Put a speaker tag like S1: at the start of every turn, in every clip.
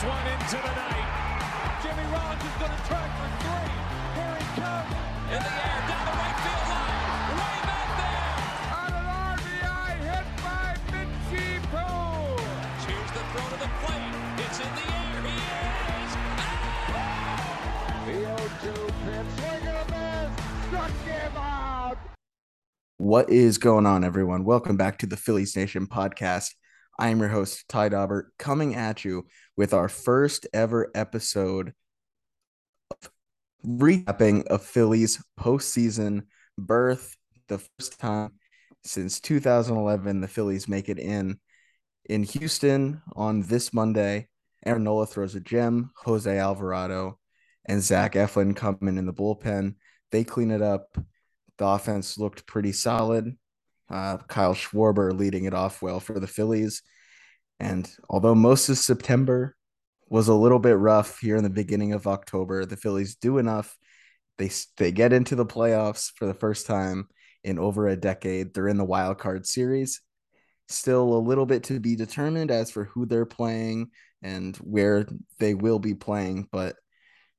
S1: this one into the night.
S2: Jimmy Rollins is going to try for three. Here he comes.
S1: In the air, down the right field line. Way back there.
S2: On an RBI hit by Mitchie Poole.
S1: Here's the throw to the plate. It's in the air. He is.
S2: The 0-2 pitch. Swing and a miss. Struck him out.
S3: What is going on, everyone? Welcome back to the Phillies Nation podcast. I am your host, Ty Daubert, coming at you with our first ever episode of recapping a Phillies postseason berth. The first time since 2011, the Phillies make it in in Houston on this Monday. Aaron Nola throws a gem, Jose Alvarado and Zach Eflin coming in the bullpen. They clean it up. The offense looked pretty solid. Uh, Kyle Schwarber leading it off well for the Phillies. And although most of September was a little bit rough here in the beginning of October, the Phillies do enough. They they get into the playoffs for the first time in over a decade. They're in the wild card series. Still a little bit to be determined as for who they're playing and where they will be playing, but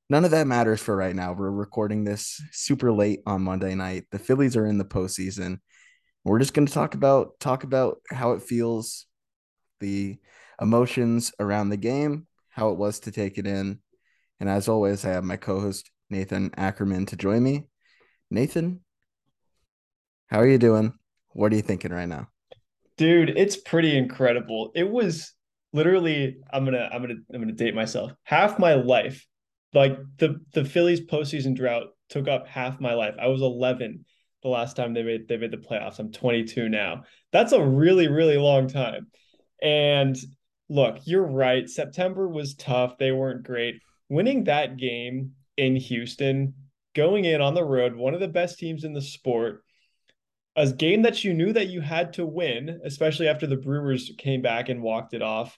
S3: none of that matters for right now. We're recording this super late on Monday night. The Phillies are in the postseason. We're just going to talk about talk about how it feels, the emotions around the game, how it was to take it in, and as always, I have my co-host Nathan Ackerman to join me. Nathan, how are you doing? What are you thinking right now?
S4: Dude, it's pretty incredible. It was literally I'm gonna I'm gonna I'm gonna date myself. Half my life, like the the Phillies postseason drought took up half my life. I was 11 the last time they made they made the playoffs. I'm 22 now. That's a really really long time. And look, you're right. September was tough. They weren't great. Winning that game in Houston, going in on the road, one of the best teams in the sport, a game that you knew that you had to win, especially after the Brewers came back and walked it off,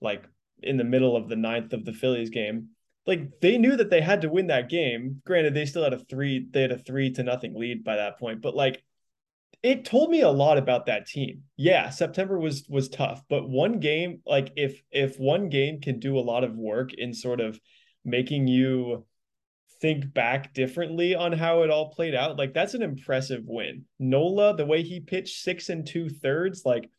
S4: like in the middle of the ninth of the Phillies game. Like they knew that they had to win that game. Granted, they still had a three, they had a three to nothing lead by that point, but like it told me a lot about that team. Yeah, September was was tough, but one game, like if if one game can do a lot of work in sort of making you think back differently on how it all played out, like that's an impressive win. Nola, the way he pitched six and two thirds, like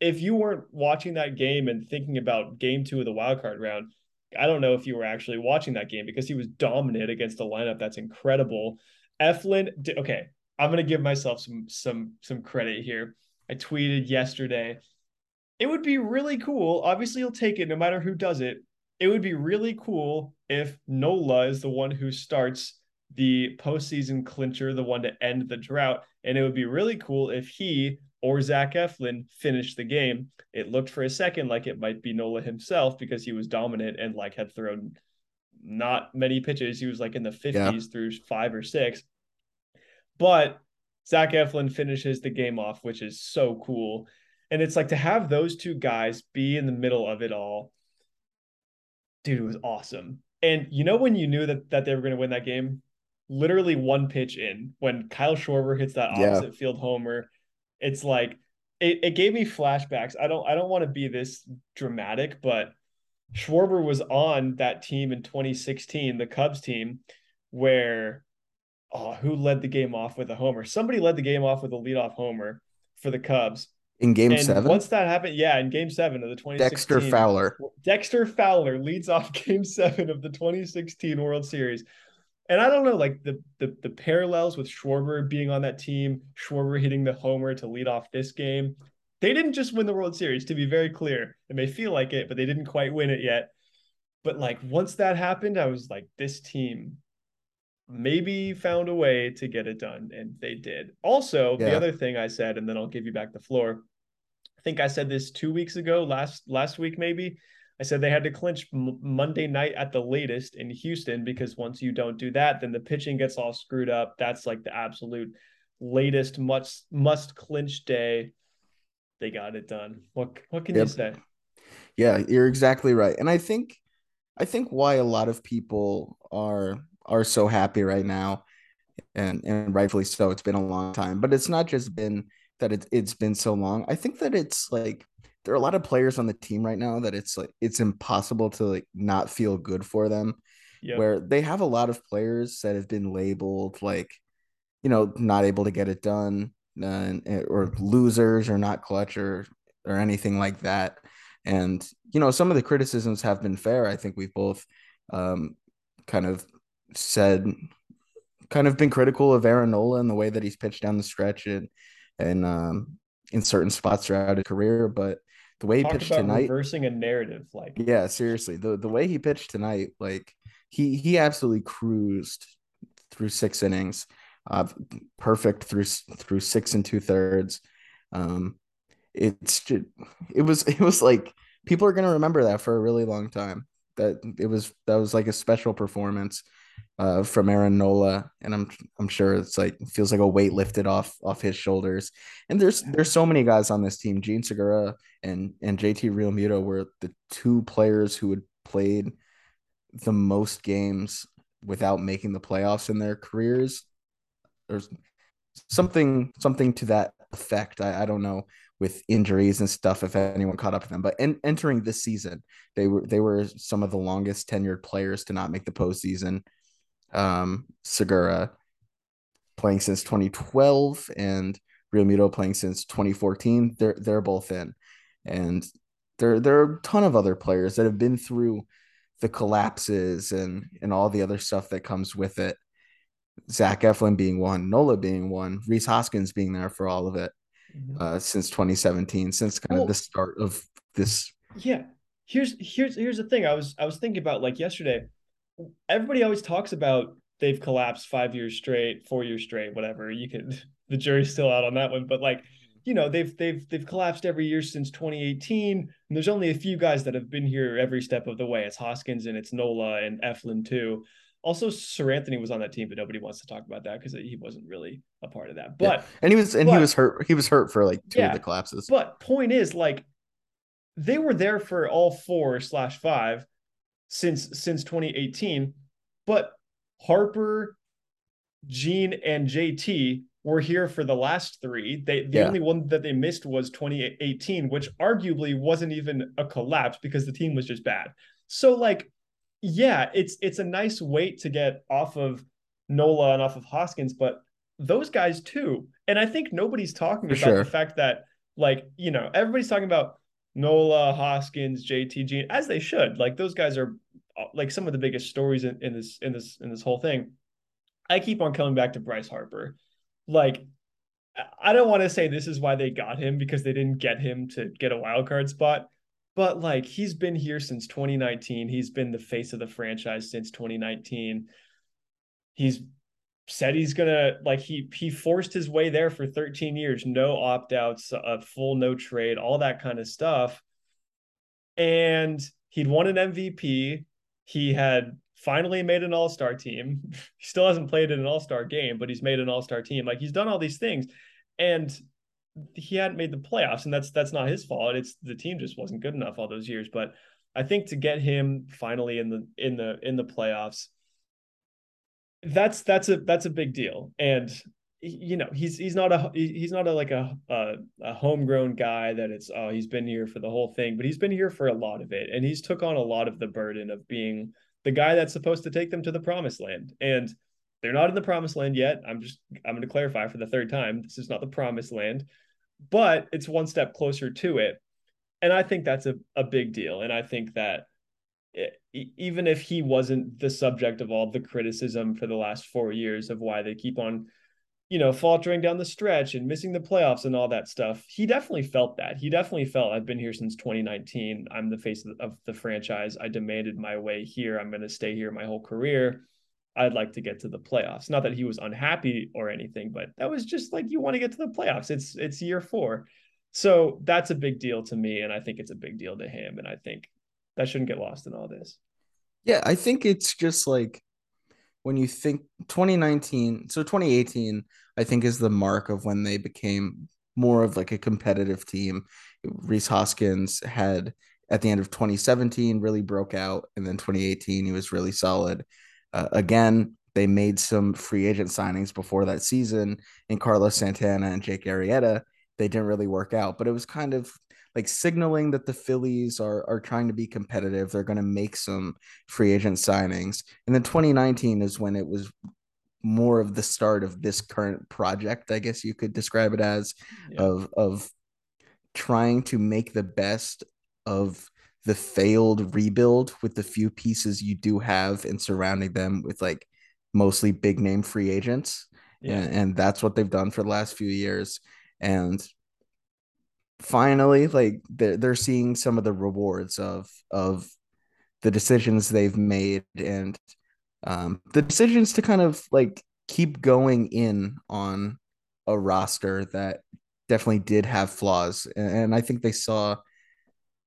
S4: if you weren't watching that game and thinking about game two of the wild card round, I don't know if you were actually watching that game because he was dominant against a lineup that's incredible. Eflin, okay, I'm gonna give myself some some some credit here. I tweeted yesterday. It would be really cool. Obviously, you'll take it no matter who does it. It would be really cool if Nola is the one who starts the postseason clincher, the one to end the drought. And it would be really cool if he or Zach Eflin finished the game. It looked for a second like it might be Nola himself because he was dominant and like had thrown not many pitches. He was like in the 50s yeah. through five or six. But Zach Eflin finishes the game off, which is so cool. And it's like to have those two guys be in the middle of it all, dude, it was awesome. And you know when you knew that that they were going to win that game? Literally one pitch in, when Kyle Schwarber hits that opposite yeah. field homer, it's like it, it gave me flashbacks. I don't I don't want to be this dramatic, but Schwarber was on that team in 2016, the Cubs team, where oh, who led the game off with a homer? Somebody led the game off with a leadoff homer for the Cubs.
S3: In game
S4: and
S3: seven?
S4: Once that happened, yeah, in game seven of the 2016.
S3: Dexter Fowler.
S4: Dexter Fowler leads off game seven of the 2016 World Series. And I don't know, like the, the the parallels with Schwarber being on that team, Schwarber hitting the homer to lead off this game. They didn't just win the World Series, to be very clear. It may feel like it, but they didn't quite win it yet. But like once that happened, I was like, this team maybe found a way to get it done and they did also yeah. the other thing i said and then i'll give you back the floor i think i said this two weeks ago last last week maybe i said they had to clinch m- monday night at the latest in houston because once you don't do that then the pitching gets all screwed up that's like the absolute latest must must clinch day they got it done what what can yep. you say
S3: yeah you're exactly right and i think i think why a lot of people are are so happy right now, and and rightfully so. It's been a long time, but it's not just been that it, it's been so long. I think that it's like there are a lot of players on the team right now that it's like it's impossible to like not feel good for them.
S4: Yep.
S3: Where they have a lot of players that have been labeled like, you know, not able to get it done, uh, or losers, or not clutch, or or anything like that. And you know, some of the criticisms have been fair. I think we've both um, kind of said, kind of been critical of Aaron Nola and the way that he's pitched down the stretch and and um, in certain spots throughout his career. But the way he
S4: Talk
S3: pitched tonight,
S4: reversing a narrative. Like,
S3: yeah, seriously, the the way he pitched tonight, like he he absolutely cruised through six innings, uh, perfect through through six and two thirds. Um, it's just, it was it was like people are gonna remember that for a really long time. That it was that was like a special performance uh, from Aaron Nola, and I'm I'm sure it's like feels like a weight lifted off off his shoulders. And there's there's so many guys on this team. Jean Segura and and JT Realmuto were the two players who had played the most games without making the playoffs in their careers. There's something something to that effect. I, I don't know with injuries and stuff if anyone caught up with them. But in, entering this season, they were they were some of the longest tenured players to not make the postseason. Um, Segura playing since 2012 and Realmuto playing since 2014. They're they're both in, and there there are a ton of other players that have been through the collapses and and all the other stuff that comes with it. Zach Eflin being one, Nola being one, Rhys Hoskins being there for all of it
S4: Mhm.
S3: uh, since 2017, since kind
S4: Well-
S3: of the start of this.
S4: yeah. Here's here's here's the thing. I was I was thinking about like yesterday. Everybody always talks about they've collapsed five years straight, four years straight, whatever. You could the jury's still out on that one, but like you know they've they've they've collapsed every year since 2018 and there's only a few guys that have been here every step of the way it's hoskins and it's nola and eflin too also sir anthony was on that team but nobody wants to talk about that because he wasn't really a part of that but
S3: And he was and he was hurt. He was hurt for like two
S4: Yeah,
S3: of the collapses.
S4: but point is like they were there for all four slash five since since 2018 but harper gene and jt were here for the last three they the
S3: Yeah.
S4: only one that they missed was 2018 which arguably wasn't even a collapse because the team was just bad so like yeah it's it's a nice weight to get off of nola and off of hoskins but those guys too and i think nobody's talking
S3: For
S4: about
S3: sure.
S4: the fact that like you know everybody's talking about nola hoskins JTG, as they should like those guys are uh, like some of the biggest stories in, in this in this in this whole thing i keep on coming back to bryce harper like I don't want to say this is why they got him because they didn't get him to get a wild card spot, but like he's been here since 2019. He's been the face of the franchise since 2019. He's said he's gonna like he he forced his way there for 13 years, no opt outs, a uh, full no trade, all that kind of stuff. And he'd won an MVP. He had finally made an all-star team. He still hasn't played in an all-star game, but he's made an all-star team. Like he's done all these things and he hadn't made the playoffs and that's that's not his fault. It's the team just wasn't good enough all those years, but I think to get him finally in the in the in the playoffs that's that's a that's a big deal. And you know, he's he's not a he's not a like a a, a homegrown guy that it's oh he's been here for the whole thing, but he's been here for a lot of it and he's took on a lot of the burden of being the guy that's supposed to take them to the promised land. And they're not in the promised land yet. I'm just I'm going to clarify for the third time. This is not the promised land, but it's one step closer to it. And I think that's a, a big deal. And I think that even if he wasn't the subject of all the criticism for the last four years of why they keep on, you know, faltering down the stretch and missing the playoffs and all that stuff, he definitely felt that. He definitely felt I've been here since 2019. I'm the face of the, franchise. I demanded my way here. I'm going to stay here my whole career. I'd like to get to the playoffs. Not that he was unhappy or anything, but that was just like you want to get to the playoffs. It's it's year 4. So that's a big deal to me and I think it's a big deal to him and I think that shouldn't get lost in all this.
S3: Yeah, I think it's just like when you think 2019, so 2018, I think is the mark of when they became more of like a competitive team. Rhys Hoskins had at the end of 2017 really broke out, and then 2018 he was really solid. Uh, again, they made some free agent signings before that season in Carlos Santana and Jake Arrieta. They didn't really work out, but it was kind of like signaling that the Phillies are are trying to be competitive. They're going to make some free agent signings. And then 2019 is when it was more of the start of this current project, I guess you could describe it as yeah. of of trying to make the best of the failed rebuild with the few pieces you do have and surrounding them with like mostly big name free agents. Yeah. And, and that's what they've done for the last few years. And finally, like they're, they're seeing some of the rewards of, of the decisions they've made and um, the decisions to kind of like keep going in on a roster that definitely did have flaws. And, and I think they saw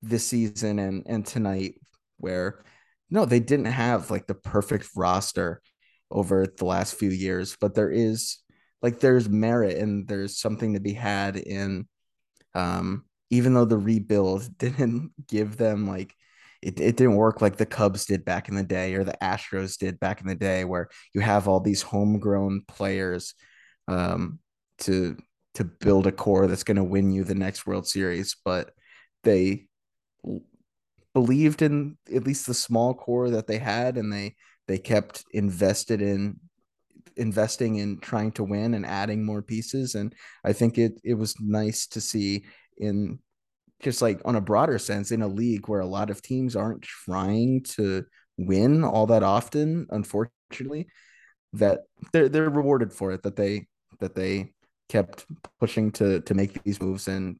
S3: this season and, and tonight where no, they didn't have like the perfect roster over the last few years, but there is like there's merit and there's something to be had in um even though the rebuild didn't give them like it, it didn't work like the Cubs did back in the day or the Astros did back in the day where you have all these homegrown players um to to build a core that's going to win you the next World Series but they believed in at least the small core that they had and they they kept invested in investing in trying to win and adding more pieces and i think it it was nice to see in just like on a broader sense in a league where a lot of teams aren't trying to win all that often unfortunately that they're they're rewarded for it that they that they kept pushing to to make these moves and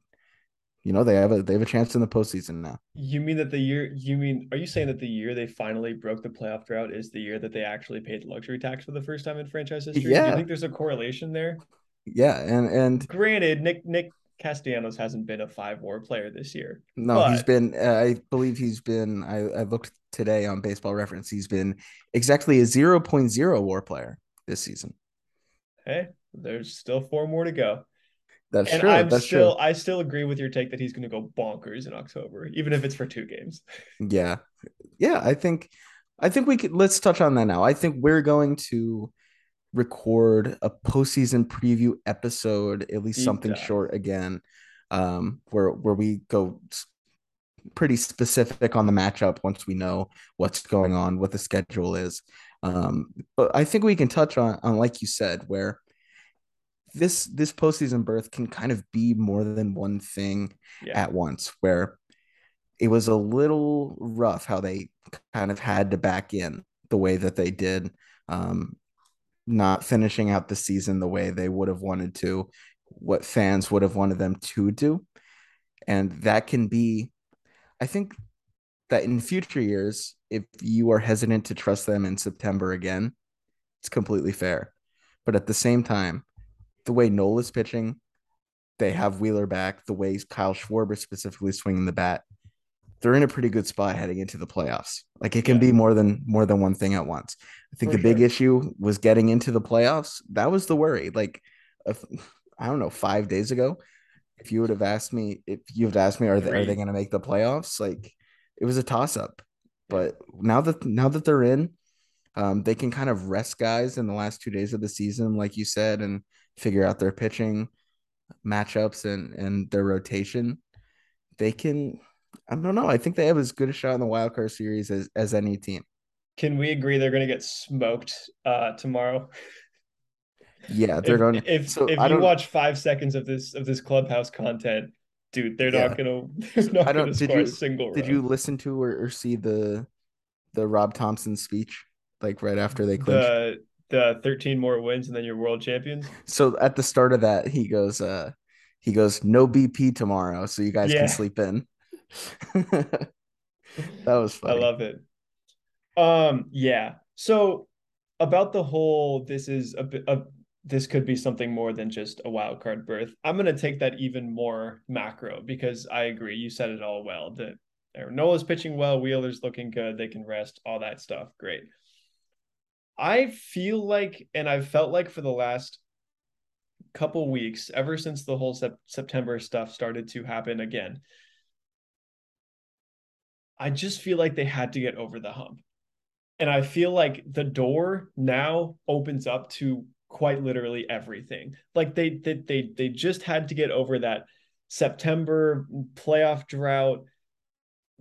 S3: you know they have a they have a chance in the postseason now.
S4: You mean that the year? You mean are you saying that the year they finally broke the playoff drought is the year that they actually paid the luxury tax for the first time in franchise history? Yeah. Do you think there's a correlation there?
S3: Yeah, and and
S4: granted, Nick Nick Castellanos hasn't been a five WAR player this year.
S3: No, but... he's been. Uh, I believe he's been. I, I looked today on Baseball Reference. He's been exactly a 0.0 WAR player this season.
S4: Hey, there's still four more to go.
S3: That's and true. I'm That's
S4: still
S3: true.
S4: I still agree with your take that he's going to go bonkers in October, even if it's for two games.
S3: Yeah, yeah. I think I think we could. Let's touch on that now. I think we're going to record a postseason preview episode, at least Deep something dive. short again, um, where where we go pretty specific on the matchup once we know what's going on, what the schedule is. Um, but I think we can touch on on like you said, where this this postseason berth can kind of be more than one thing yeah. at once. Where it was a little rough how they kind of had to back in the way that they did, um, not finishing out the season the way they would have wanted to, what fans would have wanted them to do, and that can be, I think, that in future years, if you are hesitant to trust them in September again, it's completely fair. But at the same time, the way Nola's pitching, they have Wheeler back, the way Kyle Schwarber specifically swinging the bat, they're in a pretty good spot heading into the playoffs. Like it can yeah. be more than more than one thing at once. I think For the sure. big issue was getting into the playoffs. That was the worry. Like, if, I don't know, five days ago, if you would have asked me, if you would asked me, are they, are they going to make the playoffs? Like, it was a toss up. But now that now that they're in, um, they can kind of rest guys in the last two days of the season, like you said, and figure out their pitching matchups and and their rotation, they can. I don't know. I think they have as good a shot in the wild card series as as any team.
S4: Can we agree they're going to get smoked uh, tomorrow?
S3: Yeah, they're going.
S4: to If so if you watch five seconds of this of this clubhouse content, dude, they're yeah. not going to. They're not going to score
S3: you,
S4: a single.
S3: Did
S4: run.
S3: you listen to or, or see the the Rob Thomson speech like right after they clinched?
S4: The the 13 more wins and then you're world champions.
S3: So at the start of that, he goes, uh, he goes, no BP tomorrow, so you guys yeah. can sleep in. that was funny.
S4: I love it. Um, yeah. So about the whole, this is a bit of this could be something more than just a wild card berth. I'm gonna take that even more macro because I agree. You said it all well. That Nola's pitching well, Wheeler's looking good, they can rest, all that stuff. Great. I feel like, and I've felt like for the last couple weeks, ever since the whole sep- September stuff started to happen again, I just feel like they had to get over the hump. And I feel like the door now opens up to quite literally everything. Like they they they, they just had to get over that September playoff drought.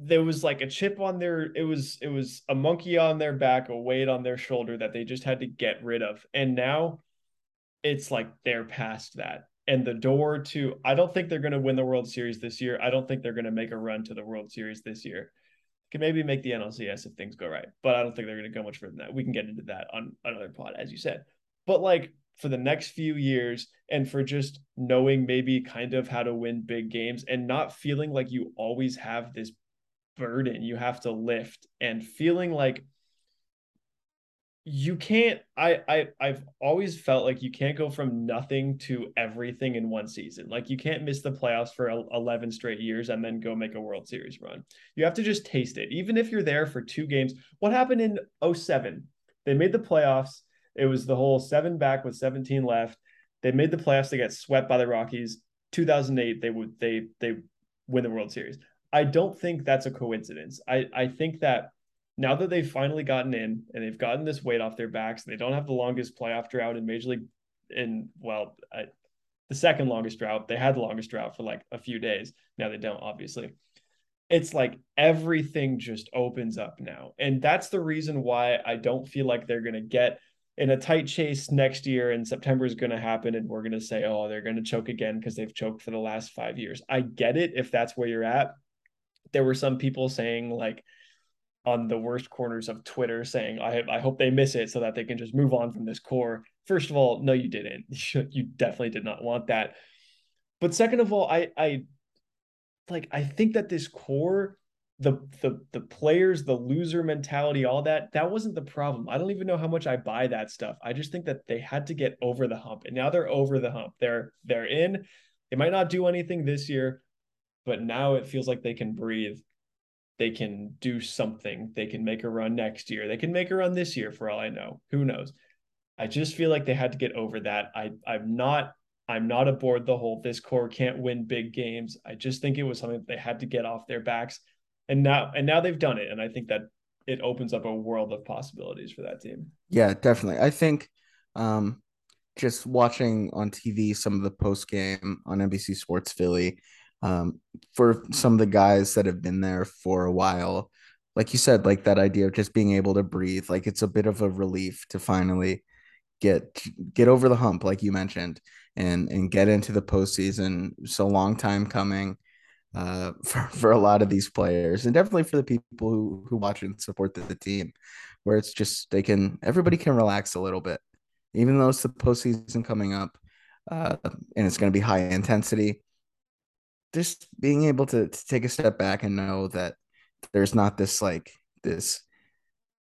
S4: There was like a chip on their it was it was a monkey on their back, a weight on their shoulder that they just had to get rid of. And now it's like they're past that. And the door to I don't think they're going to win the World Series this year. I don't think they're going to make a run to the World Series this year. Can maybe make the NLCS if things go right, but I don't think they're going to go much further than that. We can get into that on another pod, as you said. But like for the next few years and for just knowing maybe kind of how to win big games and not feeling like you always have this burden you have to lift and feeling like you can't I, I i've always felt like you can't go from nothing to everything in one season like you can't miss the playoffs for 11 straight years and then go make a world series run you have to just taste it even if you're there for two games what happened in 07 they made the playoffs it was the whole seven back with 17 left. They made the playoffs. They get swept by the Rockies. 2008, they would they they win the World Series. I don't think that's a coincidence. I I think that now that they've finally gotten in and they've gotten this weight off their backs, they don't have the longest playoff drought in Major League. In well, I, the second longest drought. They had the longest drought for like a few days. Now they don't, obviously. It's like everything just opens up now. And that's the reason why I don't feel like they're going to get in a tight chase next year and September is going to happen and we're going to say, oh, they're going to choke again because they've choked for the last five years. I get it if that's where you're at. There were some people saying like on the worst corners of Twitter saying, I, I hope they miss it so that they can just move on from this core. First of all, no, you didn't. You definitely did not want that. But second of all, I I like I think that this core the the the players, the loser mentality, all that, that wasn't the problem. I don't even know how much I buy that stuff. I just think that they had to get over the hump. And now they're over the hump. They're they're in. They might not do anything this year, but now it feels like they can breathe. They can do something. They can make a run next year. They can make a run this year for all I know. Who knows? I just feel like they had to get over that. I I'm not I'm not aboard the whole this core can't win big games. I just think it was something they had to get off their backs and now and now they've done it and i think that it opens up a world of possibilities for that team
S3: yeah definitely i think um just watching on tv some of the post game on nbc sports philly um for some of the guys that have been there for a while like you said like that idea of just being able to breathe like it's a bit of a relief to finally get get over the hump like you mentioned and and get into the postseason it's a long time coming uh, for, for a lot of these players and definitely for the people who, who watch and support the, the team, where it's just they can everybody can relax a little bit, even though it's the postseason coming up, uh, and it's going to be high intensity. Just being able to, to take a step back and know that there's not this like this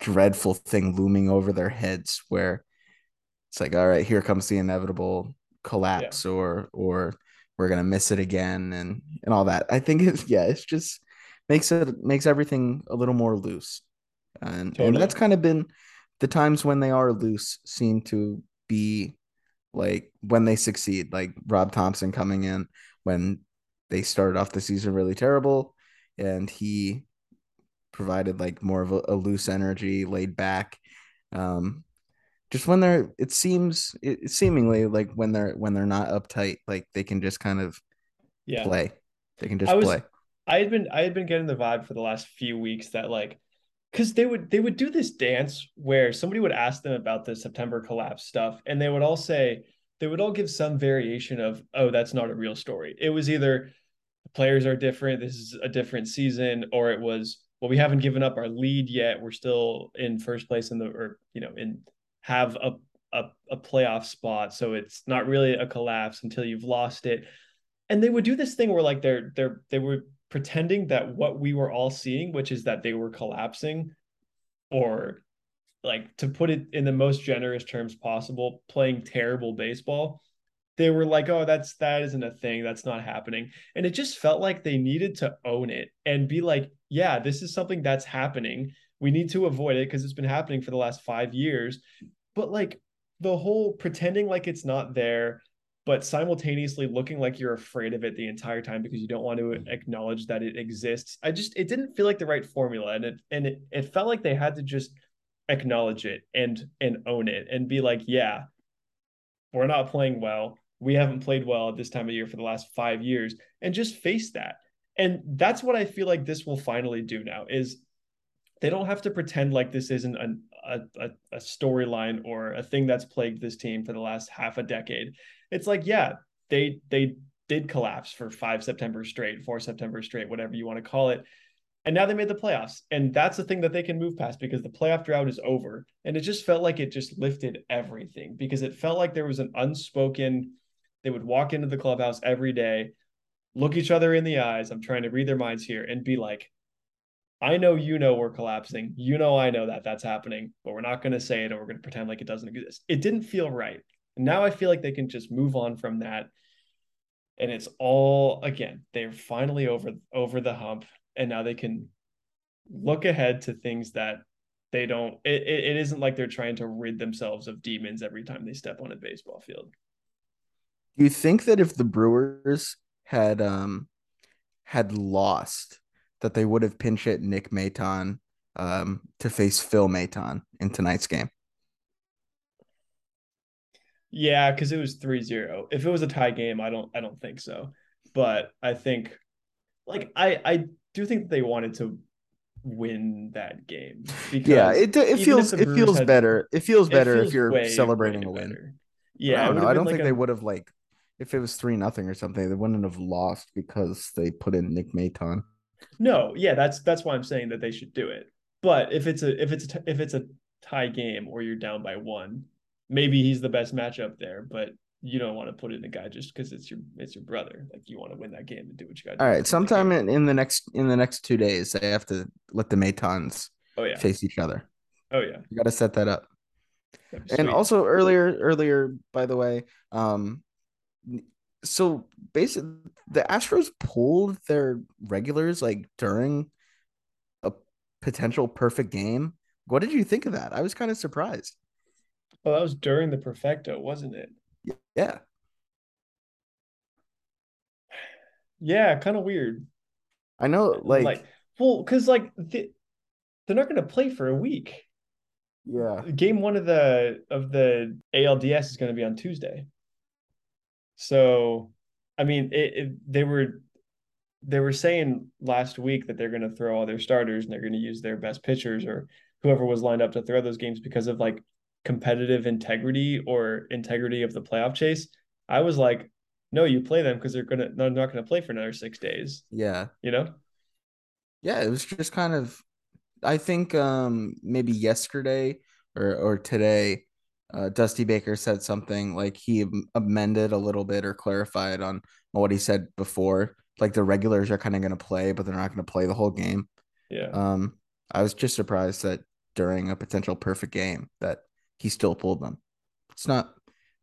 S3: dreadful thing looming over their heads where it's like all right here comes the inevitable collapse yeah. or or we're gonna miss it again and and all that. I think it's yeah, it's just makes it makes everything a little more loose, and totally. and that's kind of been the times when they are loose seem to be like when they succeed, like Rob Thomson coming in when they started off the season really terrible, and he provided like more of a, a loose energy, laid back. Um, just when they're it seems it seemingly like when they're when they're not uptight like they can just kind of yeah. play. They can just
S4: I was,
S3: play.
S4: I had been i had been getting the vibe for the last few weeks that like because they would they would do this dance where somebody would ask them about the september collapse stuff and they would all say they would all give some variation of oh that's not a real story it was either the players are different this is a different season or it was well we haven't given up our lead yet we're still in first place in the or you know in have a, a, a playoff spot. So it's not really a collapse until you've lost it. And they would do this thing where like they're they're they were pretending that what we were all seeing, which is that they were collapsing, or like to put it in the most generous terms possible, playing terrible baseball. They were like, oh, that's that isn't a thing. That's not happening. And it just felt like they needed to own it and be like, yeah, this is something that's happening. We need to avoid it because it's been happening for the last five years but like the whole pretending like it's not there but simultaneously looking like you're afraid of it the entire time because you don't want to acknowledge that it exists i just it didn't feel like the right formula and it and it, it felt like they had to just acknowledge it and and own it and be like yeah we're not playing well we haven't played well at this time of year for the last five years and just face that. And that's what I feel like this will finally do now is they don't have to pretend like this isn't an, a, a, a storyline or a thing that's plagued this team for the last half a decade. It's like, yeah, they they did collapse for five September straight, four September straight, whatever you want to call it. And now they made the playoffs. And that's the thing that they can move past because the playoff drought is over. And it just felt like it just lifted everything because it felt like there was an unspoken, they would walk into the clubhouse every day, look each other in the eyes. I'm trying to read their minds here and be like, I know you know we're collapsing. You know I know that that's happening, but we're not going to say it or we're going to pretend like it doesn't exist. It didn't feel right. And now I feel like they can just move on from that. And it's all again, they're finally over over the hump and now they can look ahead to things that they don't it, it, isn't like they're trying to rid themselves of demons every time they step on a baseball field.
S3: Do you think that if the Brewers had um had lost that they would have pinch hit Nick Maton um, to face Phil Maton in tonight's game.
S4: Yeah, because it was 3-0. If it was a tie game, I don't I don't think so. But I think like I I do you think they wanted to win that game
S3: because yeah it, it feels it feels had, better it feels better it feels if you're celebrating a win better.
S4: yeah
S3: i don't, know. I don't like think a, they would have like if it was three nothing or something they wouldn't have lost because they put in nick maton
S4: no, yeah, that's that's why I'm saying that they should do it. But if it's a if it's a, if it's a tie game or you're down by one, maybe he's the best matchup there. But you don't want to put in a guy just because it's your it's your brother. Like you want to win that game and do what you got.
S3: All right, sometime in, in the next in the next two days, they have to let the Matons
S4: oh yeah
S3: face each other.
S4: Oh yeah,
S3: you got to set that up. And also earlier earlier, by the way, um, so basically the Astros pulled their regulars like during a potential perfect game. What did you think of that? I was kind of surprised.
S4: Well, that was during the perfecto, wasn't it?
S3: Yeah.
S4: Yeah, kind of weird.
S3: I know, like, like
S4: well, because like they, they're not going to play for a week.
S3: Yeah.
S4: Game one of the of the ALDS is going to be on Tuesday. So, I mean, it, it, they were they were saying last week that they're going to throw all their starters and they're going to use their best pitchers or whoever was lined up to throw those games because of like competitive integrity or integrity of the playoff chase. I was like, no, you play them because they're gonna they're not going to play for another six days.
S3: Yeah,
S4: you know.
S3: Yeah, it was just kind of. I think um maybe yesterday or or today uh, Dusty Baker said something like he amended a little bit or clarified on what he said before. Like the regulars are kind of going to play, but they're not going to play the whole game.
S4: Yeah.
S3: Um, I was just surprised that during a potential perfect game that he still pulled them. It's not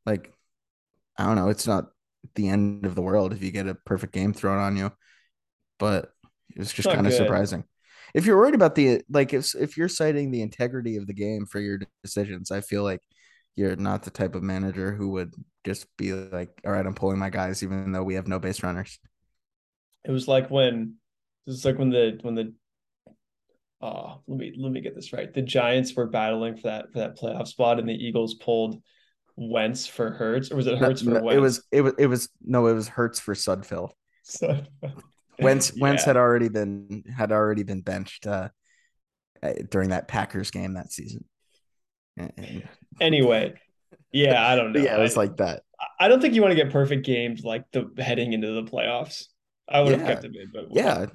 S3: like I don't know. It's not the end of the world if you get a perfect game thrown on you, but it was just kind of surprising. If you're worried about the like, if if you're citing the integrity of the game for your decisions, I feel like you're not the type of manager who would just be like, all right, I'm pulling my guys, even though we have no base runners.
S4: It was like when it was like when the when the oh let me let me get this right. The Giants were battling for that for that playoff spot, and the Eagles pulled Wentz for Hurts, or was it Hurts no, for Wentz?
S3: It was it was it was no, it was Hurts for Sudfeld. Sudfeld. Wentz yeah. Wentz had already been had already been benched uh, during that Packers game that season.
S4: Anyway, yeah, I don't know.
S3: yeah, it was I, like that.
S4: I don't think you want to get perfect games like the heading into the playoffs. I would yeah. have kept it but
S3: yeah.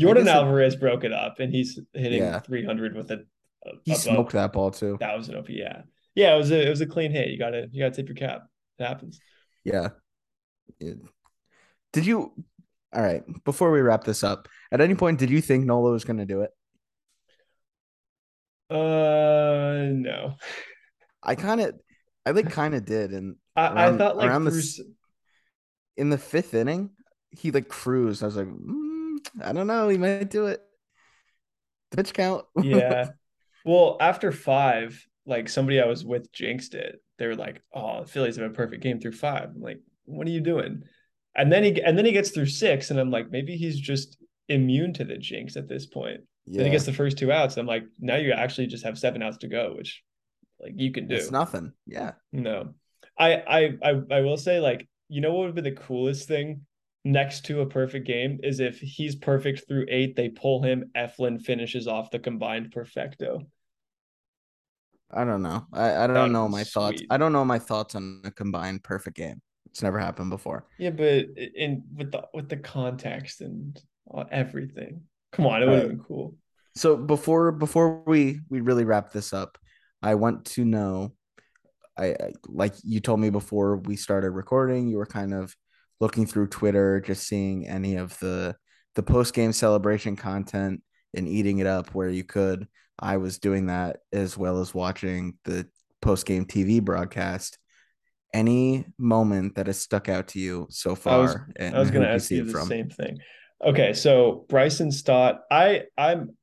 S4: Yordan Alvarez broke it up, and he's hitting yeah. 300 with a.
S3: a he smoked that ball too.
S4: Thousand OP, yeah, yeah. It was a it was a clean hit. You gotta you gotta tip your cap. It happens.
S3: Yeah. It, did you? All right. Before we wrap this up, at any point did you think Nola was going to do it?
S4: Uh, no.
S3: I kind of, I like kind of did, and
S4: I, around, I thought like around
S3: the in the fifth inning, he like cruised. I was like, mm, I don't know, he might do it. Pitch count.
S4: yeah. Well, after five, like somebody I was with jinxed it. They were like, "Oh, the Phillies have a perfect game through five. I'm like, "What are you doing?" And then he and then he gets through six, and I'm like, maybe he's just immune to the jinx at this point. Yeah. Then he gets the first two outs. I'm like, now you actually just have seven outs to go, which like you can do.
S3: It's nothing. Yeah.
S4: No. I I I, I will say like you know what would have been the coolest thing next to a perfect game is if he's perfect through eight, they pull him, Eflin finishes off the combined perfecto.
S3: I don't know. I, I don't
S4: That'd
S3: know my thoughts. I don't know my thoughts on a combined perfect game. It's never happened before.
S4: Yeah, but in with the with the context and uh, everything. Come on, it would have
S3: Right.
S4: been cool.
S3: So before before we we really wrap this up, I want to know I, I like you told me before we started recording, you were kind of looking through Twitter, just seeing any of the the post game celebration content and eating it up where you could. I was doing that as well as watching the post game TV broadcast. Any moment that has stuck out to you so far?
S4: I was
S3: and
S4: I was gonna ask
S3: see
S4: you the same thing. Okay, so Bryson Stott, I I'm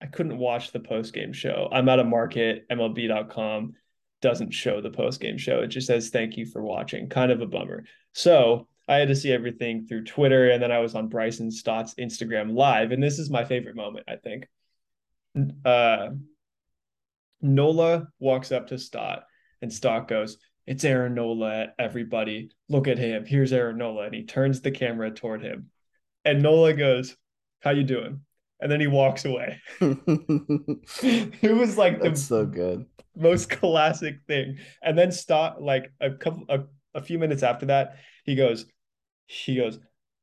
S4: I couldn't watch the post game show. I'm at a market. MLB.com doesn't show the post game show. It just says thank you for watching. Kind of a bummer. So I had to see everything through Twitter, and then I was on Bryson Stott's Instagram live, and this is my favorite moment. I think. Uh, Nola walks up to Stott, and Stott goes, "It's Aaron Nola. Everybody, look at him. Here's Aaron Nola," and he turns the camera toward him, and Nola goes, "How you doing?" And then he walks away. it was like the
S3: That's so good.
S4: Most classic thing. And then Stott like a couple, a, a few minutes after that, he goes, he goes,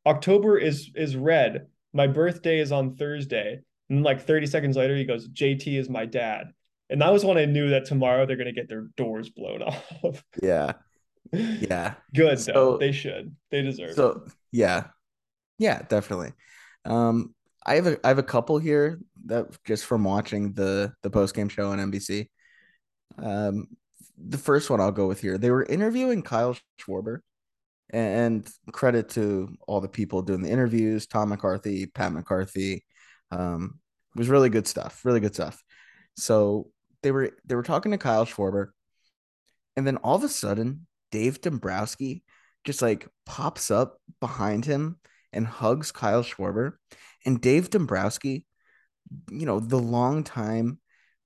S4: October is is red. My birthday is on Thursday. And like 30 seconds later, he goes, JT is my dad. And that was when I knew that tomorrow they're gonna get their doors blown off.
S3: Yeah. Yeah.
S4: Good
S3: So-
S4: though. They should. They deserve it.
S3: So yeah, yeah, definitely. Um, I have a I have a couple here that just from watching the the post game show on NBC. Um, the first one I'll go with here. They were interviewing Kyle Schwarber, and credit to all the people doing the interviews: Tom McCarthy, Pat McCarthy. Um, it was really good stuff. Really good stuff. So they were they were talking to Kyle Schwarber, and then all of a sudden, Dave Dombrowski just like pops up behind him and hugs Kyle Schwarber. And Dave Dombrowski, you know, the longtime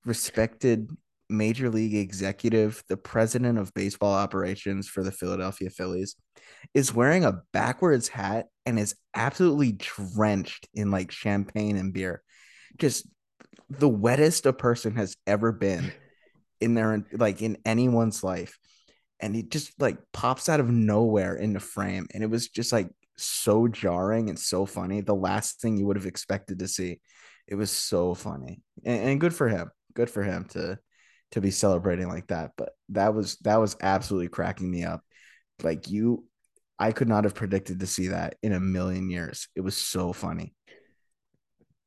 S3: respected major league executive, the president of baseball operations for the Philadelphia Phillies, is wearing a backwards hat and is absolutely drenched in like champagne and beer. Just the wettest a person has ever been in their like in anyone's life. And he just like pops out of nowhere in the frame. And it was just like so jarring and so funny. The last thing you would have expected to see. It was so funny. And, and good for him. Good for him to to be celebrating like that but that was that was absolutely cracking me up like you i could not have predicted to see that in a million years it was so funny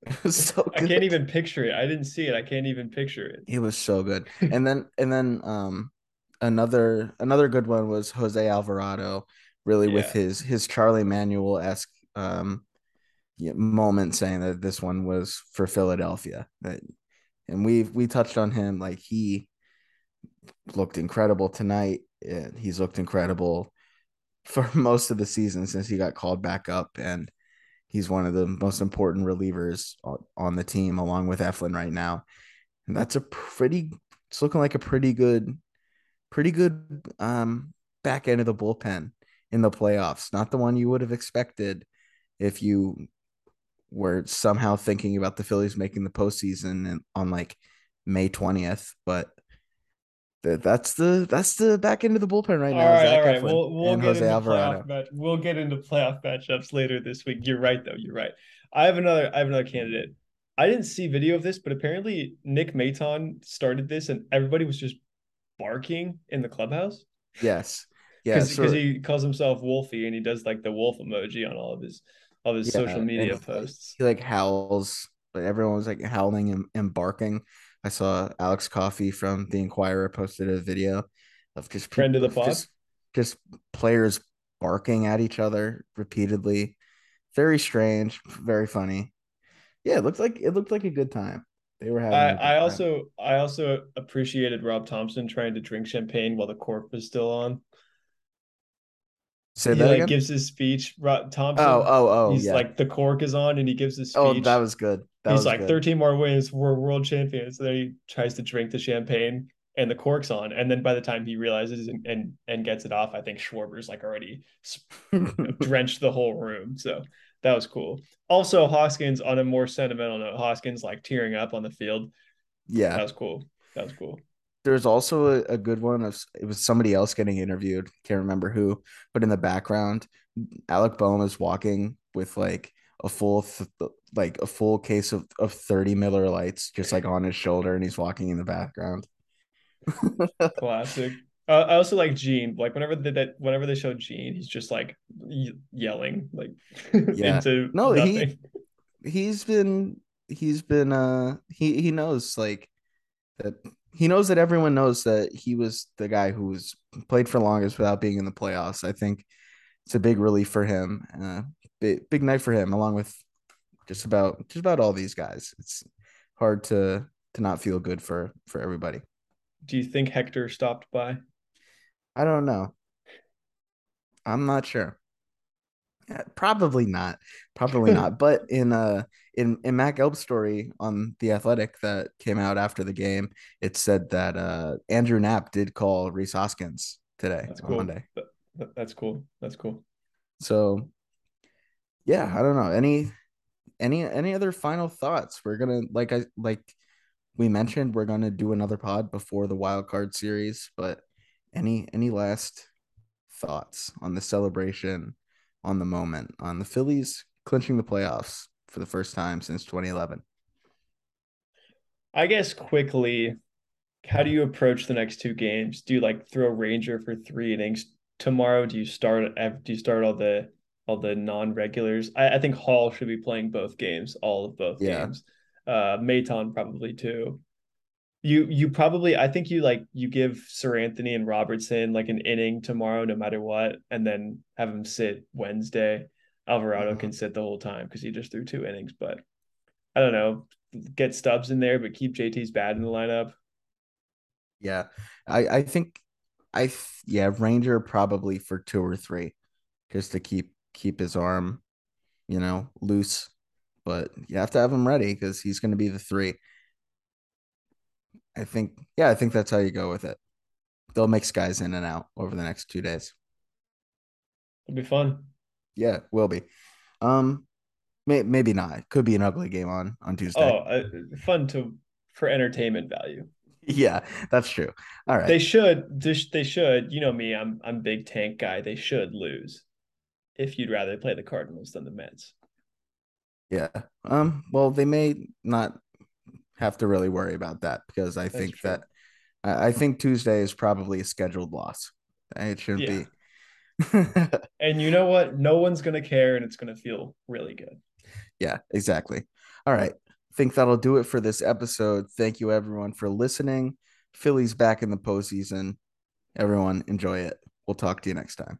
S3: it was so
S4: I can't even picture it. I didn't see it. I can't even picture it.
S3: It was so good. And then and then um another another good one was Jose Alvarado, really with his his Charlie Manuel esque um yeah, moment saying that this one was for Philadelphia. That and we we touched on him like he looked incredible tonight. And he's looked incredible for most of the season since he got called back up and he's one of the most important relievers on the team along with Eflin right now. And that's a pretty it's looking like a pretty good pretty good um back end of the bullpen in the playoffs. Not the one you would have expected if you were somehow thinking about the Phillies making the postseason on like May 20th, but that's the that's the back end of the bullpen right
S4: All
S3: now.
S4: Right, all right, We'll we'll get
S3: Jose
S4: into
S3: Alvarado.
S4: playoff match. We'll get into playoff matchups later this week. You're right, though. You're right. I have another. I have another candidate. I didn't see video of this, but apparently Nick Maton started this, and everybody was just barking in the clubhouse
S3: Yes. Yeah.
S4: because
S3: so-
S4: he calls himself Wolfie, and he does like the wolf emoji on all of his all of his
S3: Yeah,
S4: social media
S3: like,
S4: posts.
S3: he like howls, but everyone was like howling and, and barking. I saw Alex Coffey from the Inquirer posted a video of just
S4: Friend of the pod?
S3: just, just players barking at each other repeatedly. Very strange, very funny. Yeah, it looked like it looked like a good time. They were having.
S4: I, I also I also appreciated Rob Thomson trying to drink champagne while the cork was still on.
S3: Say
S4: he
S3: that
S4: like
S3: again.
S4: gives his speech. Thomson.
S3: oh, oh, oh,
S4: he's
S3: yeah.
S4: like the cork is on, and he gives his oh, speech.
S3: oh, that was good. That
S4: he's
S3: was
S4: like
S3: good.
S4: 13 more wins, we're world champions. And then he tries to drink the champagne, and the cork's on. And then by the time he realizes and and, and gets it off, I think Schwarber's like already drenched the whole room. So that was cool. Also, Hoskins on a more sentimental note, Hoskins like tearing up on the field.
S3: Yeah,
S4: that was cool. That was cool.
S3: There's also a, a good one of it was somebody else getting interviewed. Can't remember who, but in the background, Alec Bohm is walking with like a full th- like a full case of, of 30 Miller Lites just like on his shoulder and he's walking in the background.
S4: Classic. Uh, I also like Jean. Like whenever they, that whenever they show Jean, he's just like yelling like
S3: yeah. into no nothing. he he's been he's been uh he he knows like that he knows that everyone knows that he was the guy who was played for longest without being in the playoffs. I think it's a big relief for him. Uh, big, big night for him, along with just about just about all these guys. It's hard to to not feel good for for everybody.
S4: Do you think Hector stopped by?
S3: I don't know. I'm not sure. Yeah, probably not. Probably not. But in uh in in Matt Gelb's story on the Athletic that came out after the game, it said that uh Andrew Knapp did call Rhys Hoskins today
S4: That's
S3: on
S4: cool.
S3: Monday.
S4: That's cool. That's cool.
S3: So yeah, I don't know. Any any any other final thoughts? We're gonna like I like we mentioned we're gonna do another pod before the wild card series, but any any last thoughts on the celebration, on the moment, on the Phillies clinching the playoffs for the first time since 2011?
S4: I guess quickly, how do you approach the next two games? Do you like throw Ranger for three innings tomorrow? Do you start do you start all the all the non-regulars? I, I think Hall should be playing both games, all of both yeah. games. Uh Maton probably too you you probably I think you like you give Seranthony and Robertson like an inning tomorrow no matter what, and then have them sit Wednesday. Alvarado mm-hmm. can sit the whole time because he just threw two innings, but I don't know. Get Stubbs in there, but keep JT's bad in the lineup.
S3: Yeah, I I think I yeah Ranger probably for two or three, just to keep keep his arm, you know, loose. But you have to have him ready because he's going to be the three. I think, yeah, I think that's how you go with it. They'll mix guys in and out over the next two days.
S4: It'll be fun.
S3: Yeah, will be. Um, may, maybe not. Could be an ugly game on on Tuesday.
S4: Oh, uh, fun to for entertainment value.
S3: Yeah, that's true. All right.
S4: They should. They should. You know me. I'm I'm big tank guy. They should lose. If you'd rather play the Cardinals than the Mets.
S3: Yeah. Um. Well, they may not have to really worry about that because I That's think true. that I think Tuesday is probably a scheduled loss. It shouldn't yeah.
S4: be. and you know what? No one's gonna care, and it's gonna feel really good.
S3: Yeah, exactly. All right. I think that'll do it for this episode. Thank you everyone for listening. Phillies back in the postseason. Everyone enjoy it. We'll talk to you next time.